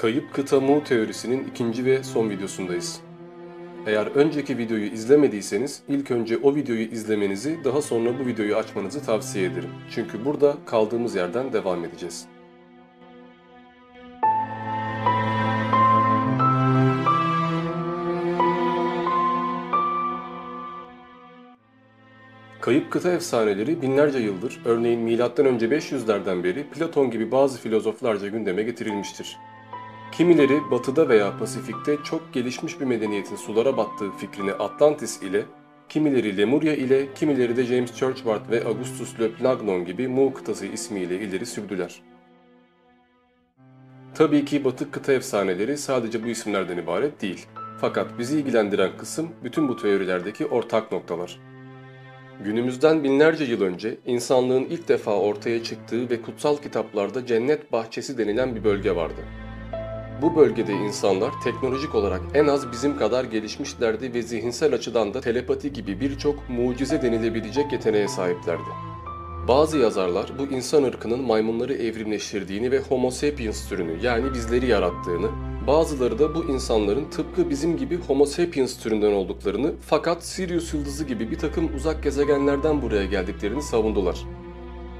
Kayıp kıta Mu teorisinin ikinci ve son videosundayız. Eğer önceki videoyu izlemediyseniz ilk önce o videoyu izlemenizi daha sonra bu videoyu açmanızı tavsiye ederim. Çünkü burada kaldığımız yerden devam edeceğiz. Kayıp kıta efsaneleri binlerce yıldır, örneğin M.Ö. 500'lerden beri Platon gibi bazı filozoflarca gündeme getirilmiştir. Kimileri batıda veya Pasifik'te çok gelişmiş bir medeniyetin sulara battığı fikrini Atlantis ile, kimileri Lemuria ile, kimileri de James Churchward ve Augustus Le Plagnon gibi Mu kıtası ismiyle ileri sürdüler. Tabii ki batık kıta efsaneleri sadece bu isimlerden ibaret değil. Fakat bizi ilgilendiren kısım bütün bu teorilerdeki ortak noktalar. Günümüzden binlerce yıl önce insanlığın ilk defa ortaya çıktığı ve kutsal kitaplarda cennet bahçesi denilen bir bölge vardı. Bu bölgede insanlar teknolojik olarak en az bizim kadar gelişmişlerdi ve zihinsel açıdan da telepati gibi birçok mucize denilebilecek yeteneğe sahiplerdi. Bazı yazarlar bu insan ırkının maymunları evrimleştirdiğini ve Homo sapiens türünü yani bizleri yarattığını, bazıları da bu insanların tıpkı bizim gibi Homo sapiens türünden olduklarını fakat Sirius yıldızı gibi bir takım uzak gezegenlerden buraya geldiklerini savundular.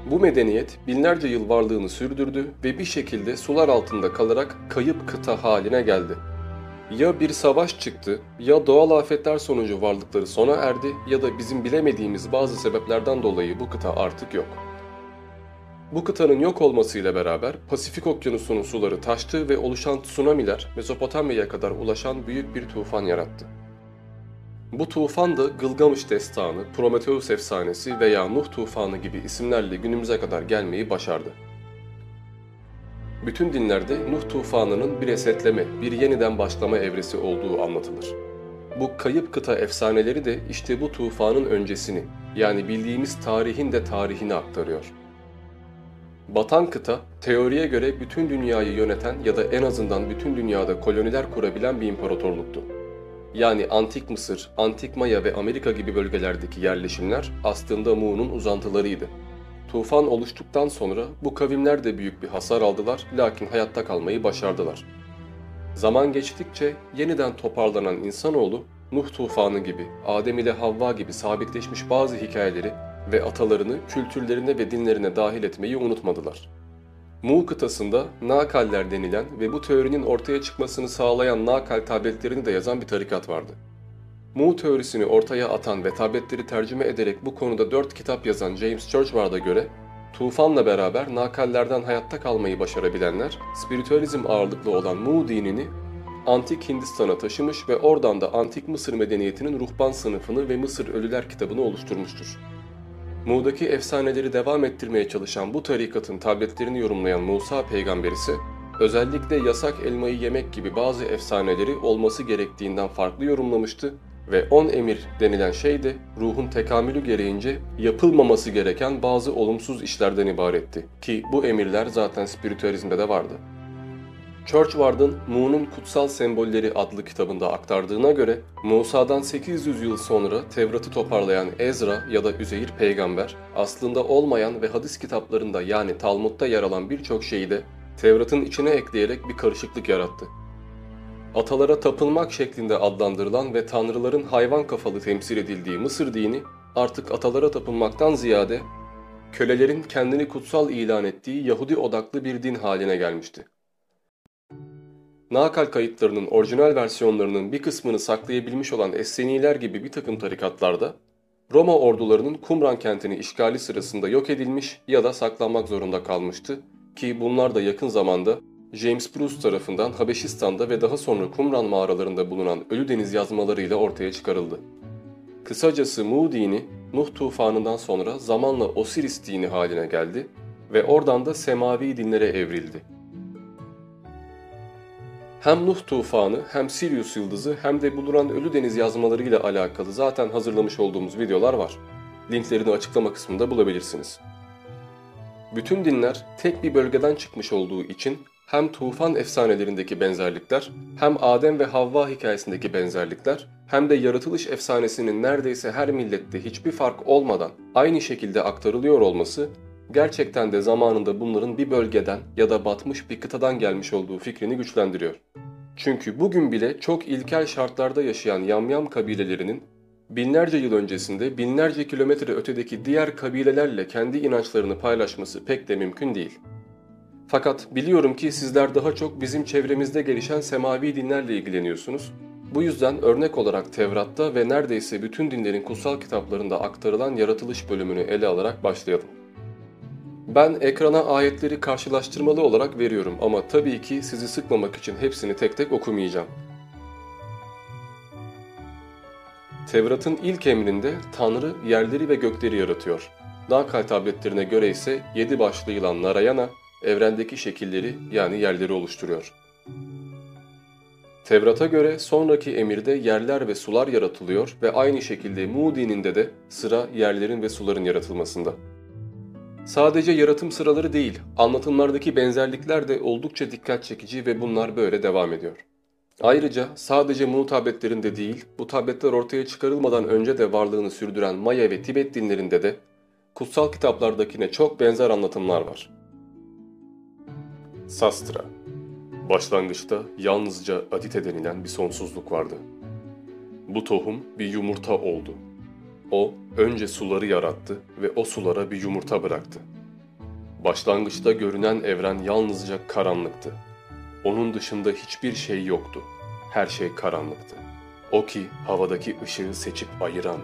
Bu medeniyet binlerce yıl varlığını sürdürdü ve bir şekilde sular altında kalarak kayıp kıta haline geldi. Ya bir savaş çıktı, ya doğal afetler sonucu varlıkları sona erdi ya da bizim bilemediğimiz bazı sebeplerden dolayı bu kıta artık yok. Bu kıtanın yok olmasıyla beraber Pasifik Okyanusu'nun suları taştı ve oluşan tsunamiler Mezopotamya'ya kadar ulaşan büyük bir tufan yarattı. Bu tufan da Gılgamış Destanı, Prometheus efsanesi veya Nuh tufanı gibi isimlerle günümüze kadar gelmeyi başardı. Bütün dinlerde Nuh tufanının bir esetleme, bir yeniden başlama evresi olduğu anlatılır. Bu kayıp kıta efsaneleri de işte bu tufanın öncesini, yani bildiğimiz tarihin de tarihini aktarıyor. Batan kıta, teoriye göre bütün dünyayı yöneten ya da en azından bütün dünyada koloniler kurabilen bir imparatorluktu. Yani Antik Mısır, Antik Maya ve Amerika gibi bölgelerdeki yerleşimler aslında Mu'nun uzantılarıydı. Tufan oluştuktan sonra bu kavimler de büyük bir hasar aldılar lakin hayatta kalmayı başardılar. Zaman geçtikçe yeniden toparlanan insanoğlu Nuh tufanı gibi, Adem ile Havva gibi sabitleşmiş bazı hikayeleri ve atalarını kültürlerine ve dinlerine dahil etmeyi unutmadılar. Mu kıtasında Nakaller denilen ve bu teorinin ortaya çıkmasını sağlayan Nakal tabletlerini de yazan bir tarikat vardı. Mu teorisini ortaya atan ve tabletleri tercüme ederek bu konuda dört kitap yazan James Churchward'a göre tufanla beraber Nakallerden hayatta kalmayı başarabilenler, spiritüalizm ağırlıklı olan Mu dinini Antik Hindistan'a taşımış ve oradan da Antik Mısır medeniyetinin ruhban sınıfını ve Mısır Ölüler kitabını oluşturmuştur. Mu'daki efsaneleri devam ettirmeye çalışan bu tarikatın tabletlerini yorumlayan Musa peygamber ise özellikle yasak elmayı yemek gibi bazı efsaneleri olması gerektiğinden farklı yorumlamıştı ve on emir denilen şey de ruhun tekamülü gereğince yapılmaması gereken bazı olumsuz işlerden ibaretti ki bu emirler zaten spiritüalizmde de vardı. Churchward'ın Mu'nun Kutsal Sembolleri adlı kitabında aktardığına göre Musa'dan 800 yıl sonra Tevrat'ı toparlayan Ezra ya da Üzeyir peygamber aslında olmayan ve hadis kitaplarında yani Talmud'da yer alan birçok şeyi de Tevrat'ın içine ekleyerek bir karışıklık yarattı. Atalara tapılmak şeklinde adlandırılan ve tanrıların hayvan kafalı temsil edildiği Mısır dini artık atalara tapınmaktan ziyade kölelerin kendini kutsal ilan ettiği Yahudi odaklı bir din haline gelmişti. Nakal kayıtlarının orijinal versiyonlarının bir kısmını saklayabilmiş olan Esseniler gibi bir takım tarikatlarda, Roma ordularının Kumran kentini işgali sırasında yok edilmiş ya da saklanmak zorunda kalmıştı ki bunlar da yakın zamanda James Bruce tarafından Habeşistan'da ve daha sonra Kumran mağaralarında bulunan Ölü Deniz yazmalarıyla ortaya çıkarıldı. Kısacası Mu dini, Nuh tufanından sonra zamanla Osiris dini haline geldi ve oradan da semavi dinlere evrildi. Hem Nuh tufanı hem Sirius yıldızı hem de bulunan Ölü Deniz yazmalarıyla alakalı zaten hazırlamış olduğumuz videolar var. Linklerini açıklama kısmında bulabilirsiniz. Bütün dinler tek bir bölgeden çıkmış olduğu için hem tufan efsanelerindeki benzerlikler, hem Adem ve Havva hikayesindeki benzerlikler, hem de yaratılış efsanesinin neredeyse her millette hiçbir fark olmadan aynı şekilde aktarılıyor olması gerçekten de zamanında bunların bir bölgeden ya da batmış bir kıtadan gelmiş olduğu fikrini güçlendiriyor. Çünkü bugün bile çok ilkel şartlarda yaşayan yamyam kabilelerinin binlerce yıl öncesinde binlerce kilometre ötedeki diğer kabilelerle kendi inançlarını paylaşması pek de mümkün değil. Fakat biliyorum ki sizler daha çok bizim çevremizde gelişen semavi dinlerle ilgileniyorsunuz. Bu yüzden örnek olarak Tevrat'ta ve neredeyse bütün dinlerin kutsal kitaplarında aktarılan yaratılış bölümünü ele alarak başlayalım. Ben ekrana ayetleri karşılaştırmalı olarak veriyorum ama tabii ki sizi sıkmamak için hepsini tek tek okumayacağım. Tevrat'ın ilk emrinde Tanrı yerleri ve gökleri yaratıyor. Nakal tabletlerine göre ise yedi başlı yılan Narayana, evrendeki şekilleri yani yerleri oluşturuyor. Tevrat'a göre sonraki emirde yerler ve sular yaratılıyor ve aynı şekilde Mu dininde de sıra yerlerin ve suların yaratılmasında. Sadece yaratım sıraları değil, anlatımlardaki benzerlikler de oldukça dikkat çekici ve bunlar böyle devam ediyor. Ayrıca sadece Mu tabletlerinde değil, bu tabletler ortaya çıkarılmadan önce de varlığını sürdüren Maya ve Tibet dinlerinde de kutsal kitaplardakine çok benzer anlatımlar var. Sastra Başlangıçta yalnızca Adite denilen bir sonsuzluk vardı. Bu tohum bir yumurta oldu. O önce suları yarattı ve o sulara bir yumurta bıraktı. Başlangıçta görünen evren yalnızca karanlıktı. Onun dışında hiçbir şey yoktu. Her şey karanlıktı. O ki havadaki ışığı seçip ayıran.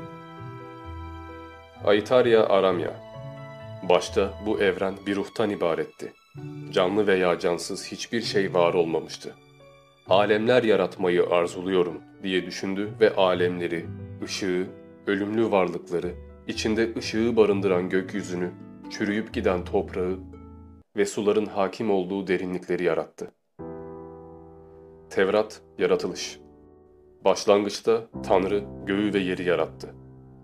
Aitaria Aramya Başta bu evren bir ruhtan ibaretti. Canlı veya cansız hiçbir şey var olmamıştı. Alemler yaratmayı arzuluyorum diye düşündü ve alemleri, ışığı, ölümlü varlıkları, içinde ışığı barındıran gökyüzünü, çürüyüp giden toprağı ve suların hakim olduğu derinlikleri yarattı. Tevrat, yaratılış. Başlangıçta Tanrı göğü ve yeri yarattı.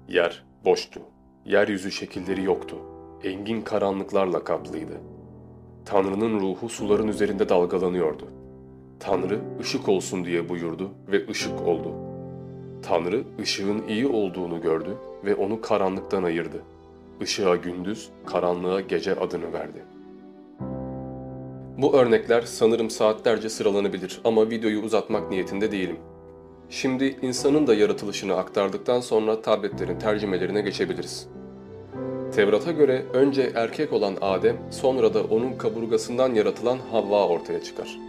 Yer boştu. Yeryüzü şekilleri yoktu. Engin karanlıklarla kaplıydı. Tanrı'nın ruhu suların üzerinde dalgalanıyordu. Tanrı ışık olsun diye buyurdu ve ışık oldu. Tanrı ışığın iyi olduğunu gördü ve onu karanlıktan ayırdı. Işığa gündüz, karanlığa gece adını verdi. Bu örnekler sanırım saatlerce sıralanabilir ama videoyu uzatmak niyetinde değilim. Şimdi insanın da yaratılışını aktardıktan sonra tabletlerin tercümelerine geçebiliriz. Tevrat'a göre önce erkek olan Adem, sonra da onun kaburgasından yaratılan Havva ortaya çıkar.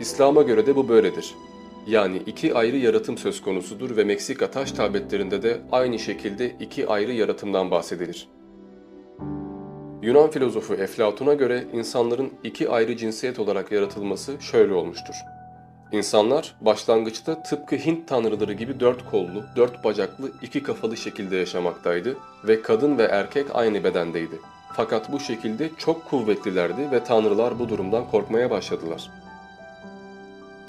İslam'a göre de bu böyledir. Yani iki ayrı yaratım söz konusudur ve Meksika taş tabletlerinde de aynı şekilde iki ayrı yaratımdan bahsedilir. Yunan filozofu Eflatun'a göre insanların iki ayrı cinsiyet olarak yaratılması şöyle olmuştur. İnsanlar başlangıçta tıpkı Hint tanrıları gibi dört kollu, dört bacaklı, iki kafalı şekilde yaşamaktaydı ve kadın ve erkek aynı bedendeydi. Fakat bu şekilde çok kuvvetlilerdi ve tanrılar bu durumdan korkmaya başladılar.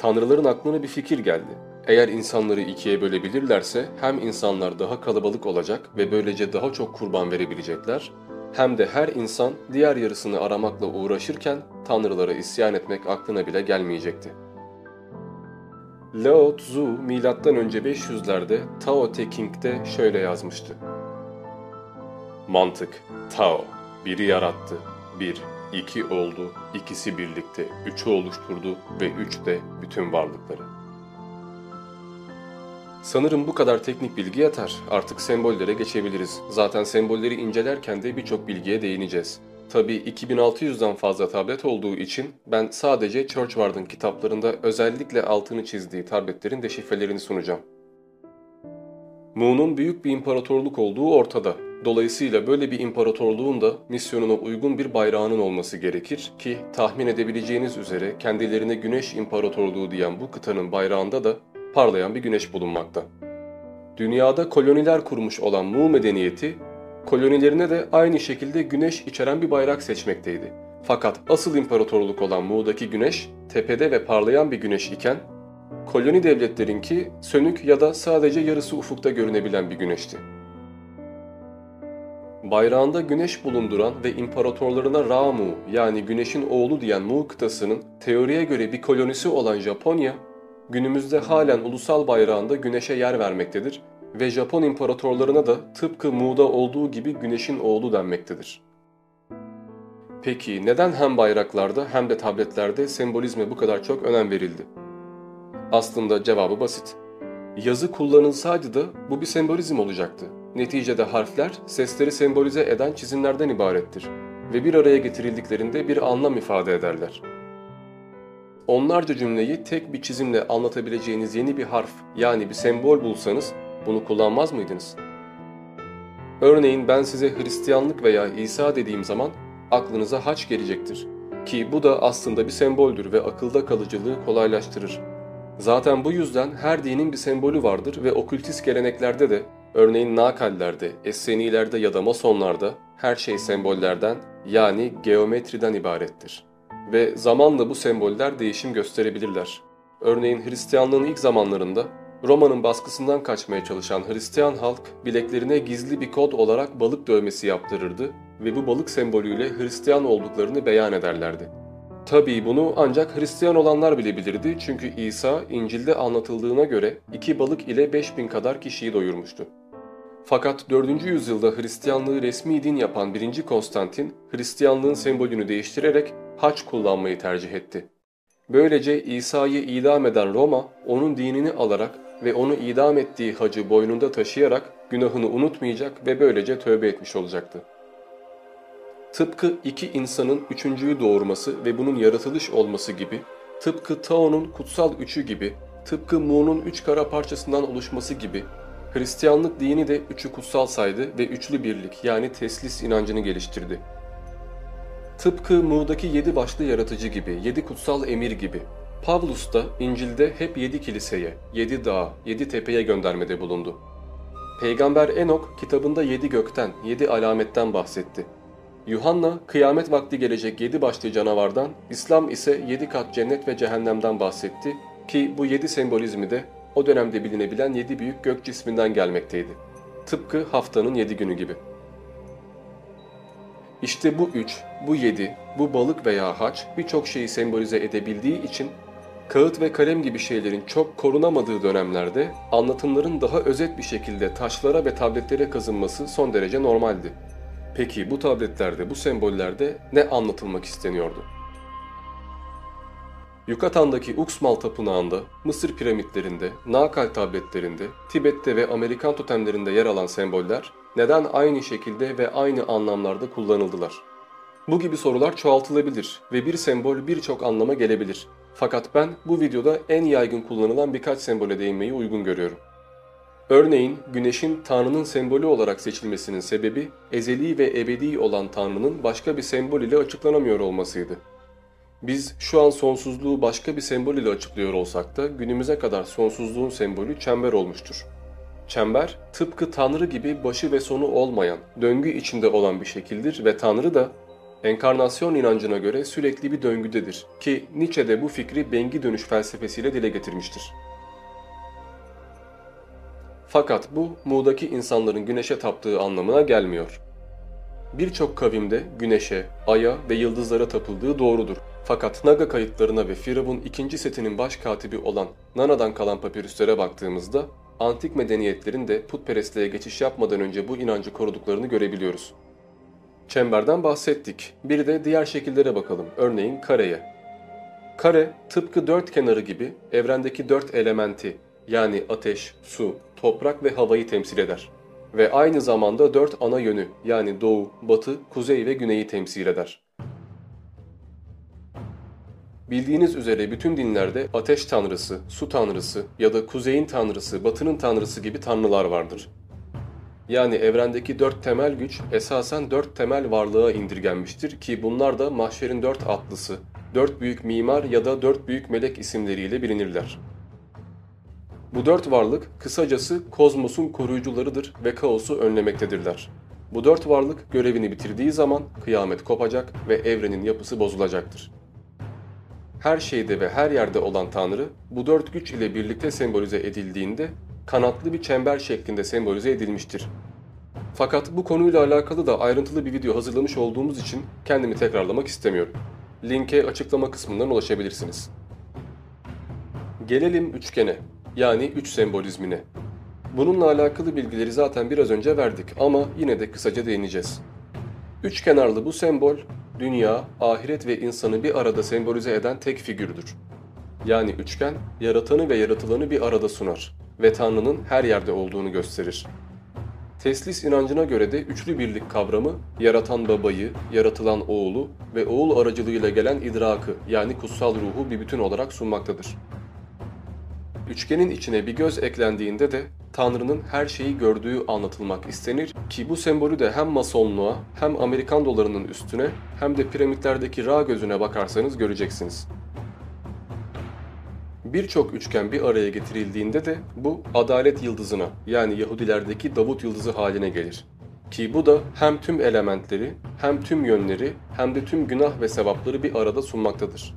Tanrıların aklına bir fikir geldi. Eğer insanları ikiye bölebilirlerse hem insanlar daha kalabalık olacak ve böylece daha çok kurban verebilecekler hem de her insan diğer yarısını aramakla uğraşırken tanrılara isyan etmek aklına bile gelmeyecekti. Lao Tzu M.Ö. 500'lerde Tao Te Ching'de şöyle yazmıştı. Mantık, Tao, biri yarattı, bir, iki oldu, ikisi birlikte, üçü oluşturdu ve üç de bütün varlıkları. Sanırım bu kadar teknik bilgi yeter. Artık sembollere geçebiliriz. Zaten sembolleri incelerken de birçok bilgiye değineceğiz. Tabi 2600'den fazla tablet olduğu için ben sadece Churchward'ın kitaplarında özellikle altını çizdiği tabletlerin deşifrelerini sunacağım. Mu'nun büyük bir imparatorluk olduğu ortada. Dolayısıyla böyle bir imparatorluğun da misyonuna uygun bir bayrağının olması gerekir ki tahmin edebileceğiniz üzere kendilerine Güneş İmparatorluğu diyen bu kıtanın bayrağında da parlayan bir güneş bulunmakta. Dünyada koloniler kurmuş olan Mu medeniyeti kolonilerine de aynı şekilde güneş içeren bir bayrak seçmekteydi. Fakat asıl imparatorluk olan Mu'daki güneş tepede ve parlayan bir güneş iken koloni devletlerinki sönük ya da sadece yarısı ufukta görünebilen bir güneşti. Bayrağında güneş bulunduran ve imparatorlarına Ramu yani güneşin oğlu diyen Mu kıtasının teoriye göre bir kolonisi olan Japonya, günümüzde halen ulusal bayrağında güneşe yer vermektedir ve Japon imparatorlarına da tıpkı Mu'da olduğu gibi güneşin oğlu denmektedir. Peki neden hem bayraklarda hem de tabletlerde sembolizme bu kadar çok önem verildi? Aslında cevabı basit. Yazı kullanılsaydı da bu bir sembolizm olacaktı. Neticede harfler sesleri sembolize eden çizimlerden ibarettir ve bir araya getirildiklerinde bir anlam ifade ederler. Onlarca cümleyi tek bir çizimle anlatabileceğiniz yeni bir harf yani bir sembol bulsanız bunu kullanmaz mıydınız? Örneğin ben size Hristiyanlık veya İsa dediğim zaman aklınıza haç gelecektir. Ki bu da aslında bir semboldür ve akılda kalıcılığı kolaylaştırır. Zaten bu yüzden her dinin bir sembolü vardır ve okültist geleneklerde de, örneğin Nakallerde, Essenilerde ya da Masonlarda her şey sembollerden yani geometriden ibarettir. Ve zamanla bu semboller değişim gösterebilirler. Örneğin Hristiyanlığın ilk zamanlarında Roma'nın baskısından kaçmaya çalışan Hristiyan halk bileklerine gizli bir kod olarak balık dövmesi yaptırırdı ve bu balık sembolüyle Hristiyan olduklarını beyan ederlerdi. Tabii bunu ancak Hristiyan olanlar bilebilirdi çünkü İsa İncil'de anlatıldığına göre iki balık ile 5000 kadar kişiyi doyurmuştu. Fakat 4. yüzyılda Hristiyanlığı resmi din yapan 1. Konstantin, Hristiyanlığın sembolünü değiştirerek haç kullanmayı tercih etti. Böylece İsa'yı idam eden Roma, onun dinini alarak ve onu idam ettiği hacı boynunda taşıyarak günahını unutmayacak ve böylece tövbe etmiş olacaktı. Tıpkı iki insanın üçüncüyü doğurması ve bunun yaratılış olması gibi, tıpkı Tao'nun kutsal üçü gibi, tıpkı Mu'nun üç kara parçasından oluşması gibi, Hristiyanlık dini de üçü kutsal saydı ve üçlü birlik yani teslis inancını geliştirdi. Tıpkı Mu'daki yedi başlı yaratıcı gibi, yedi kutsal emir gibi, Pavlus da İncil'de hep yedi kiliseye, yedi dağa, yedi tepeye göndermede bulundu. Peygamber Enok kitabında yedi gökten, yedi alametten bahsetti. Yuhanna kıyamet vakti gelecek yedi başlı canavardan, İslam ise yedi kat cennet ve cehennemden bahsetti ki bu yedi sembolizmi de o dönemde bilinebilen yedi büyük gök cisminden gelmekteydi. Tıpkı haftanın yedi günü gibi. İşte bu üç, bu yedi, bu balık veya haç birçok şeyi sembolize edebildiği için kağıt ve kalem gibi şeylerin çok korunamadığı dönemlerde anlatımların daha özet bir şekilde taşlara ve tabletlere kazınması son derece normaldi. Peki bu tabletlerde, bu sembollerde ne anlatılmak isteniyordu? Yukatan'daki Uxmal Tapınağı'nda, Mısır piramitlerinde, Nakal tabletlerinde, Tibet'te ve Amerikan totemlerinde yer alan semboller neden aynı şekilde ve aynı anlamlarda kullanıldılar? Bu gibi sorular çoğaltılabilir ve bir sembol birçok anlama gelebilir. Fakat ben bu videoda en yaygın kullanılan birkaç sembole değinmeyi uygun görüyorum. Örneğin güneşin Tanrı'nın sembolü olarak seçilmesinin sebebi ezeli ve ebedi olan Tanrı'nın başka bir sembol ile açıklanamıyor olmasıydı. Biz şu an sonsuzluğu başka bir sembol ile açıklıyor olsak da günümüze kadar sonsuzluğun sembolü çember olmuştur. Çember tıpkı Tanrı gibi başı ve sonu olmayan, döngü içinde olan bir şekildir ve Tanrı da enkarnasyon inancına göre sürekli bir döngüdedir ki Nietzsche de bu fikri bengi dönüş felsefesiyle dile getirmiştir. Fakat bu Mu'daki insanların güneşe taptığı anlamına gelmiyor. Birçok kavimde güneşe, aya ve yıldızlara tapıldığı doğrudur. Fakat Naga kayıtlarına ve Firavun ikinci setinin baş katibi olan Nana'dan kalan papirüslere baktığımızda antik medeniyetlerin de putperestliğe geçiş yapmadan önce bu inancı koruduklarını görebiliyoruz. Çemberden bahsettik. Bir de diğer şekillere bakalım. Örneğin kareye. Kare tıpkı dört kenarı gibi evrendeki dört elementi yani ateş, su, toprak ve havayı temsil eder. Ve aynı zamanda dört ana yönü yani doğu, batı, kuzey ve güneyi temsil eder. Bildiğiniz üzere bütün dinlerde ateş tanrısı, su tanrısı ya da kuzeyin tanrısı, batının tanrısı gibi tanrılar vardır. Yani evrendeki dört temel güç esasen dört temel varlığa indirgenmiştir ki bunlar da mahşerin dört atlısı, dört büyük mimar ya da dört büyük melek isimleriyle bilinirler. Bu dört varlık kısacası kozmosun koruyucularıdır ve kaosu önlemektedirler. Bu dört varlık görevini bitirdiği zaman kıyamet kopacak ve evrenin yapısı bozulacaktır. Her şeyde ve her yerde olan Tanrı bu dört güç ile birlikte sembolize edildiğinde kanatlı bir çember şeklinde sembolize edilmiştir. Fakat bu konuyla alakalı da ayrıntılı bir video hazırlamış olduğumuz için kendimi tekrarlamak istemiyorum. Linke açıklama kısmından ulaşabilirsiniz. Gelelim üçgene yani üç sembolizmine. Bununla alakalı bilgileri zaten biraz önce verdik ama yine de kısaca değineceğiz. Üç kenarlı bu sembol dünya, ahiret ve insanı bir arada sembolize eden tek figürdür. Yani üçgen, yaratanı ve yaratılanı bir arada sunar ve Tanrı'nın her yerde olduğunu gösterir. Teslis inancına göre de üçlü birlik kavramı, yaratan babayı, yaratılan oğlu ve oğul aracılığıyla gelen idrakı yani kutsal ruhu bir bütün olarak sunmaktadır. Üçgenin içine bir göz eklendiğinde de Tanrı'nın her şeyi gördüğü anlatılmak istenir ki bu sembolü de hem masonluğa hem Amerikan dolarının üstüne hem de piramitlerdeki Ra gözüne bakarsanız göreceksiniz. Birçok üçgen bir araya getirildiğinde de bu adalet yıldızına yani Yahudilerdeki Davut yıldızı haline gelir. Ki bu da hem tüm elementleri hem tüm yönleri hem de tüm günah ve sevapları bir arada sunmaktadır.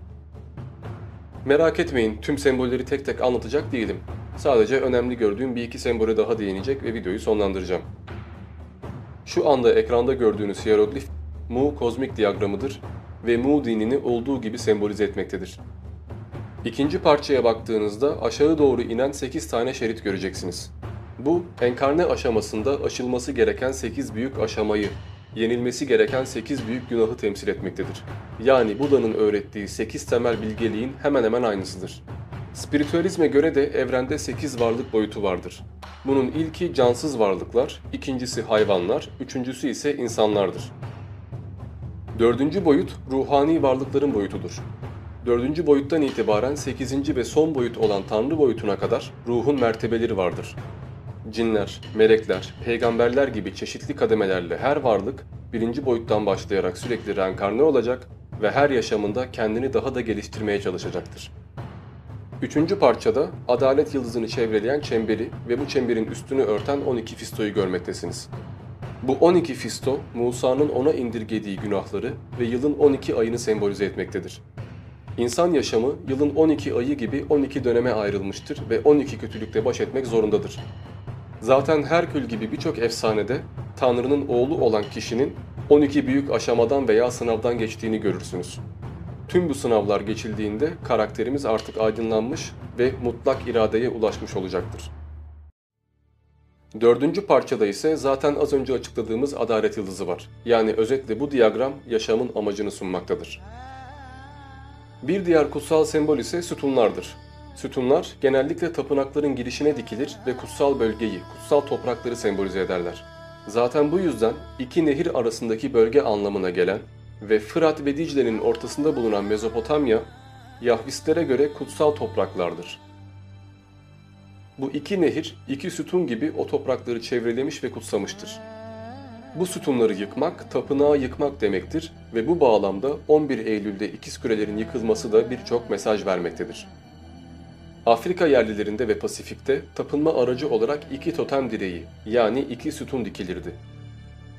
Merak etmeyin tüm sembolleri tek tek anlatacak değilim. Sadece önemli gördüğüm bir iki sembole daha değinecek ve videoyu sonlandıracağım. Şu anda ekranda gördüğünüz hieroglif Mu kozmik diyagramıdır ve Mu dinini olduğu gibi sembolize etmektedir. İkinci parçaya baktığınızda aşağı doğru inen 8 tane şerit göreceksiniz. Bu, enkarne aşamasında aşılması gereken 8 büyük aşamayı, yenilmesi gereken 8 büyük günahı temsil etmektedir. Yani Buda'nın öğrettiği 8 temel bilgeliğin hemen hemen aynısıdır. Spiritüalizme göre de evrende 8 varlık boyutu vardır. Bunun ilki cansız varlıklar, ikincisi hayvanlar, üçüncüsü ise insanlardır. Dördüncü boyut ruhani varlıkların boyutudur. Dördüncü boyuttan itibaren sekizinci ve son boyut olan Tanrı boyutuna kadar ruhun mertebeleri vardır. Cinler, melekler, peygamberler gibi çeşitli kademelerle her varlık birinci boyuttan başlayarak sürekli reenkarne olacak ve her yaşamında kendini daha da geliştirmeye çalışacaktır. Üçüncü parçada adalet yıldızını çevreleyen çemberi ve bu çemberin üstünü örten 12 fistoyu görmektesiniz. Bu 12 fisto, Musa'nın ona indirgediği günahları ve yılın 12 ayını sembolize etmektedir. İnsan yaşamı yılın 12 ayı gibi 12 döneme ayrılmıştır ve 12 kötülükle baş etmek zorundadır. Zaten Herkül gibi birçok efsanede Tanrı'nın oğlu olan kişinin 12 büyük aşamadan veya sınavdan geçtiğini görürsünüz. Tüm bu sınavlar geçildiğinde karakterimiz artık aydınlanmış ve mutlak iradeye ulaşmış olacaktır. Dördüncü parçada ise zaten az önce açıkladığımız adalet yıldızı var. Yani özetle bu diyagram yaşamın amacını sunmaktadır. Bir diğer kutsal sembol ise sütunlardır. Sütunlar genellikle tapınakların girişine dikilir ve kutsal bölgeyi, kutsal toprakları sembolize ederler. Zaten bu yüzden iki nehir arasındaki bölge anlamına gelen ve Fırat ve Dicle'nin ortasında bulunan Mezopotamya, Yahvistlere göre kutsal topraklardır. Bu iki nehir, iki sütun gibi o toprakları çevrelemiş ve kutsamıştır. Bu sütunları yıkmak, tapınağı yıkmak demektir ve bu bağlamda 11 Eylül'de ikiz kürelerin yıkılması da birçok mesaj vermektedir. Afrika yerlilerinde ve Pasifik'te tapınma aracı olarak iki totem direği yani iki sütun dikilirdi.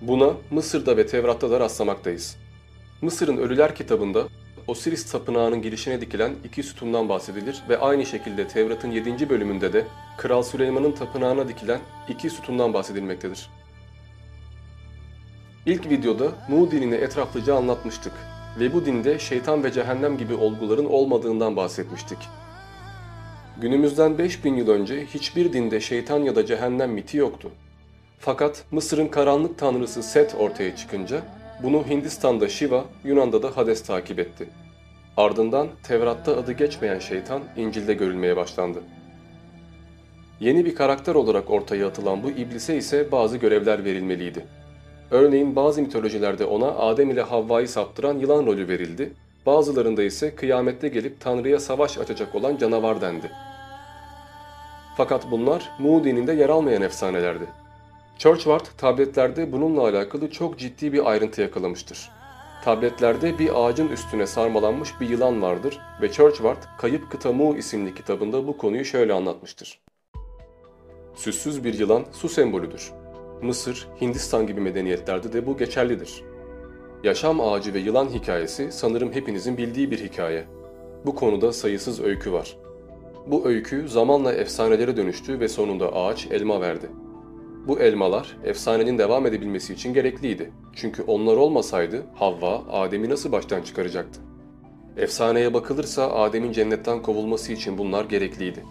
Buna Mısır'da ve Tevrat'ta da rastlamaktayız. Mısır'ın Ölüler kitabında Osiris tapınağının girişine dikilen iki sütundan bahsedilir ve aynı şekilde Tevrat'ın 7. bölümünde de Kral Süleyman'ın tapınağına dikilen iki sütundan bahsedilmektedir. İlk videoda Mu dinini etraflıca anlatmıştık ve bu dinde şeytan ve cehennem gibi olguların olmadığından bahsetmiştik. Günümüzden 5000 yıl önce hiçbir dinde şeytan ya da cehennem miti yoktu. Fakat Mısır'ın karanlık tanrısı Set ortaya çıkınca bunu Hindistan'da Shiva, Yunan'da da Hades takip etti. Ardından Tevrat'ta adı geçmeyen şeytan İncil'de görülmeye başlandı. Yeni bir karakter olarak ortaya atılan bu iblise ise bazı görevler verilmeliydi. Örneğin bazı mitolojilerde ona Adem ile Havva'yı saptıran yılan rolü verildi, bazılarında ise kıyamette gelip Tanrı'ya savaş açacak olan canavar dendi. Fakat bunlar Mu dininde yer almayan efsanelerdi. Churchward tabletlerde bununla alakalı çok ciddi bir ayrıntı yakalamıştır. Tabletlerde bir ağacın üstüne sarmalanmış bir yılan vardır ve Churchward Kayıp Kıta Mu isimli kitabında bu konuyu şöyle anlatmıştır. Süssüz bir yılan su sembolüdür. Mısır, Hindistan gibi medeniyetlerde de bu geçerlidir. Yaşam ağacı ve yılan hikayesi sanırım hepinizin bildiği bir hikaye. Bu konuda sayısız öykü var. Bu öykü zamanla efsanelere dönüştü ve sonunda ağaç elma verdi. Bu elmalar efsanenin devam edebilmesi için gerekliydi. Çünkü onlar olmasaydı Havva Adem'i nasıl baştan çıkaracaktı? Efsaneye bakılırsa Adem'in cennetten kovulması için bunlar gerekliydi.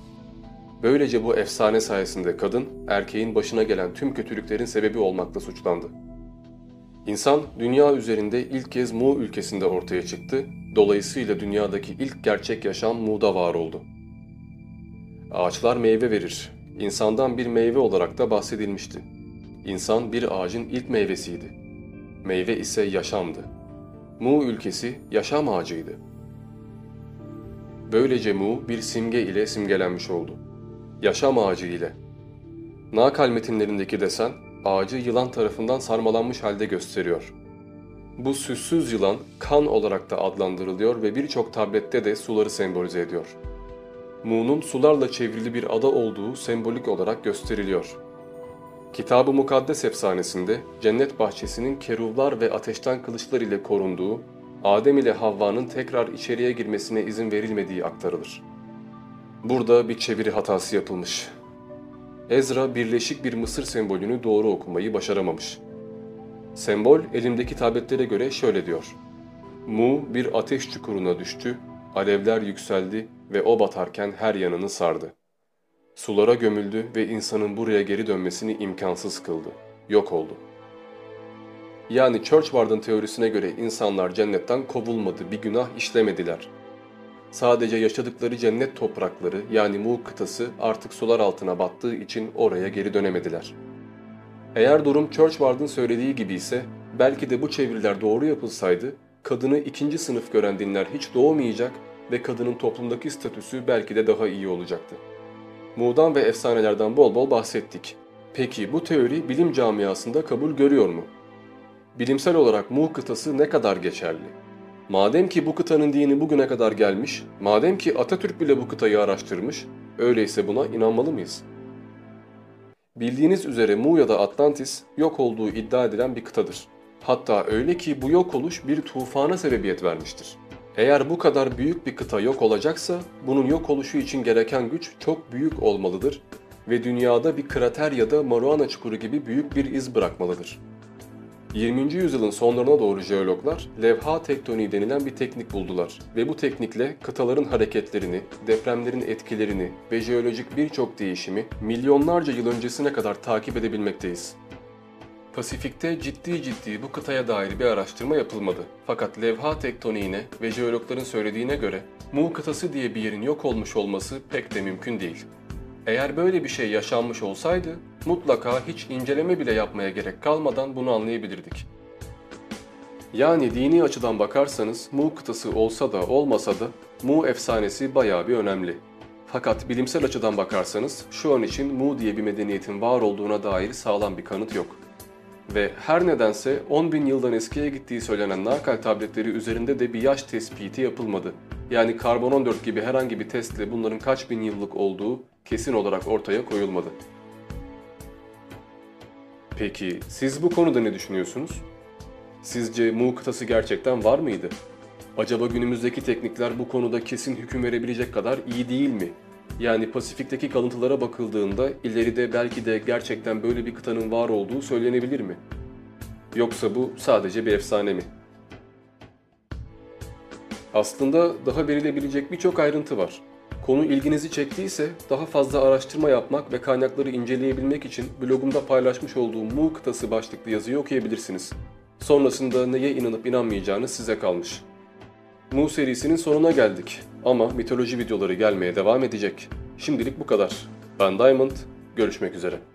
Böylece bu efsane sayesinde kadın erkeğin başına gelen tüm kötülüklerin sebebi olmakla suçlandı. İnsan dünya üzerinde ilk kez Mu ülkesinde ortaya çıktı. Dolayısıyla dünyadaki ilk gerçek yaşam Mu'da var oldu. Ağaçlar meyve verir. İnsandan bir meyve olarak da bahsedilmişti. İnsan bir ağacın ilk meyvesiydi. Meyve ise yaşamdı. Mu ülkesi yaşam ağacıydı. Böylece Mu bir simge ile simgelenmiş oldu. Yaşam ağacı ile. Nakal metinlerindeki desen ağacı yılan tarafından sarmalanmış halde gösteriyor. Bu süssüz yılan kan olarak da adlandırılıyor ve birçok tablette de suları sembolize ediyor. Mu'nun sularla çevrili bir ada olduğu sembolik olarak gösteriliyor. Kitab-ı Mukaddes efsanesinde cennet bahçesinin keruvlar ve ateşten kılıçlar ile korunduğu, Adem ile Havva'nın tekrar içeriye girmesine izin verilmediği aktarılır. Burada bir çeviri hatası yapılmış. Ezra birleşik bir Mısır sembolünü doğru okumayı başaramamış. Sembol elimdeki tabletlere göre şöyle diyor. Mu bir ateş çukuruna düştü, alevler yükseldi ve o batarken her yanını sardı. Sulara gömüldü ve insanın buraya geri dönmesini imkansız kıldı. Yok oldu. Yani Churchward'ın teorisine göre insanlar cennetten kovulmadı, bir günah işlemediler. Sadece yaşadıkları cennet toprakları yani Mu kıtası artık sular altına battığı için oraya geri dönemediler. Eğer durum Churchward'ın söylediği gibi ise belki de bu çeviriler doğru yapılsaydı kadını ikinci sınıf gören dinler hiç doğmayacak ve kadının toplumdaki statüsü belki de daha iyi olacaktı. Mu'dan ve efsanelerden bol bol bahsettik. Peki bu teori bilim camiasında kabul görüyor mu? Bilimsel olarak Mu kıtası ne kadar geçerli? Madem ki bu kıtanın dini bugüne kadar gelmiş, madem ki Atatürk bile bu kıtayı araştırmış, öyleyse buna inanmalı mıyız? Bildiğiniz üzere Mu da Atlantis yok olduğu iddia edilen bir kıtadır. Hatta öyle ki bu yok oluş bir tufana sebebiyet vermiştir. Eğer bu kadar büyük bir kıta yok olacaksa bunun yok oluşu için gereken güç çok büyük olmalıdır ve dünyada bir krater ya da Mariana çukuru gibi büyük bir iz bırakmalıdır. 20. yüzyılın sonlarına doğru jeologlar levha tektoniği denilen bir teknik buldular ve bu teknikle kıtaların hareketlerini, depremlerin etkilerini ve jeolojik birçok değişimi milyonlarca yıl öncesine kadar takip edebilmekteyiz. Pasifik'te ciddi ciddi bu kıtaya dair bir araştırma yapılmadı. Fakat levha tektoniğine ve jeologların söylediğine göre Mu kıtası diye bir yerin yok olmuş olması pek de mümkün değil. Eğer böyle bir şey yaşanmış olsaydı mutlaka hiç inceleme bile yapmaya gerek kalmadan bunu anlayabilirdik. Yani dini açıdan bakarsanız Mu kıtası olsa da olmasa da Mu efsanesi bayağı bir önemli. Fakat bilimsel açıdan bakarsanız şu an için Mu diye bir medeniyetin var olduğuna dair sağlam bir kanıt yok. Ve her nedense 10 bin yıldan eskiye gittiği söylenen nakal tabletleri üzerinde de bir yaş tespiti yapılmadı. Yani karbon 14 gibi herhangi bir testle bunların kaç bin yıllık olduğu kesin olarak ortaya koyulmadı. Peki siz bu konuda ne düşünüyorsunuz? Sizce Mu kıtası gerçekten var mıydı? Acaba günümüzdeki teknikler bu konuda kesin hüküm verebilecek kadar iyi değil mi? Yani Pasifik'teki kalıntılara bakıldığında ileride belki de gerçekten böyle bir kıtanın var olduğu söylenebilir mi? Yoksa bu sadece bir efsane mi? Aslında daha verilebilecek birçok ayrıntı var. Konu ilginizi çektiyse daha fazla araştırma yapmak ve kaynakları inceleyebilmek için blogumda paylaşmış olduğum Mu kıtası başlıklı yazıyı okuyabilirsiniz. Sonrasında neye inanıp inanmayacağınız size kalmış. Mu serisinin sonuna geldik ama mitoloji videoları gelmeye devam edecek. Şimdilik bu kadar. Ben Diamond, görüşmek üzere.